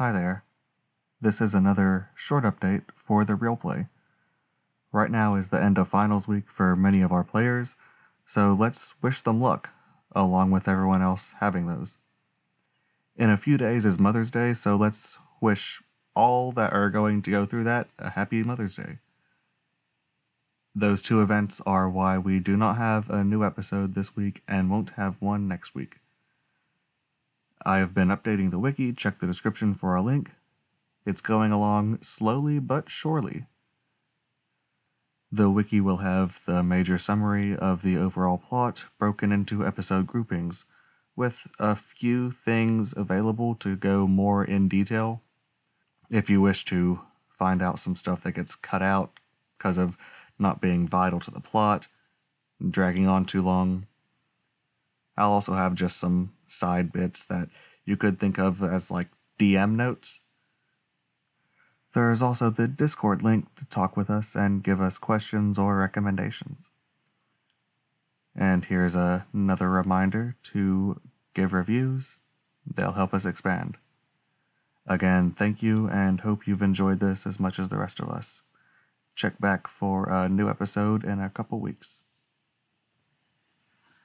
Hi there. This is another short update for the real play. Right now is the end of finals week for many of our players, so let's wish them luck, along with everyone else having those. In a few days is Mother's Day, so let's wish all that are going to go through that a happy Mother's Day. Those two events are why we do not have a new episode this week and won't have one next week. I have been updating the wiki, check the description for a link. It's going along slowly but surely. The wiki will have the major summary of the overall plot broken into episode groupings, with a few things available to go more in detail. If you wish to find out some stuff that gets cut out because of not being vital to the plot, dragging on too long. I'll also have just some side bits that you could think of as like DM notes. There is also the Discord link to talk with us and give us questions or recommendations. And here's a, another reminder to give reviews, they'll help us expand. Again, thank you and hope you've enjoyed this as much as the rest of us. Check back for a new episode in a couple weeks.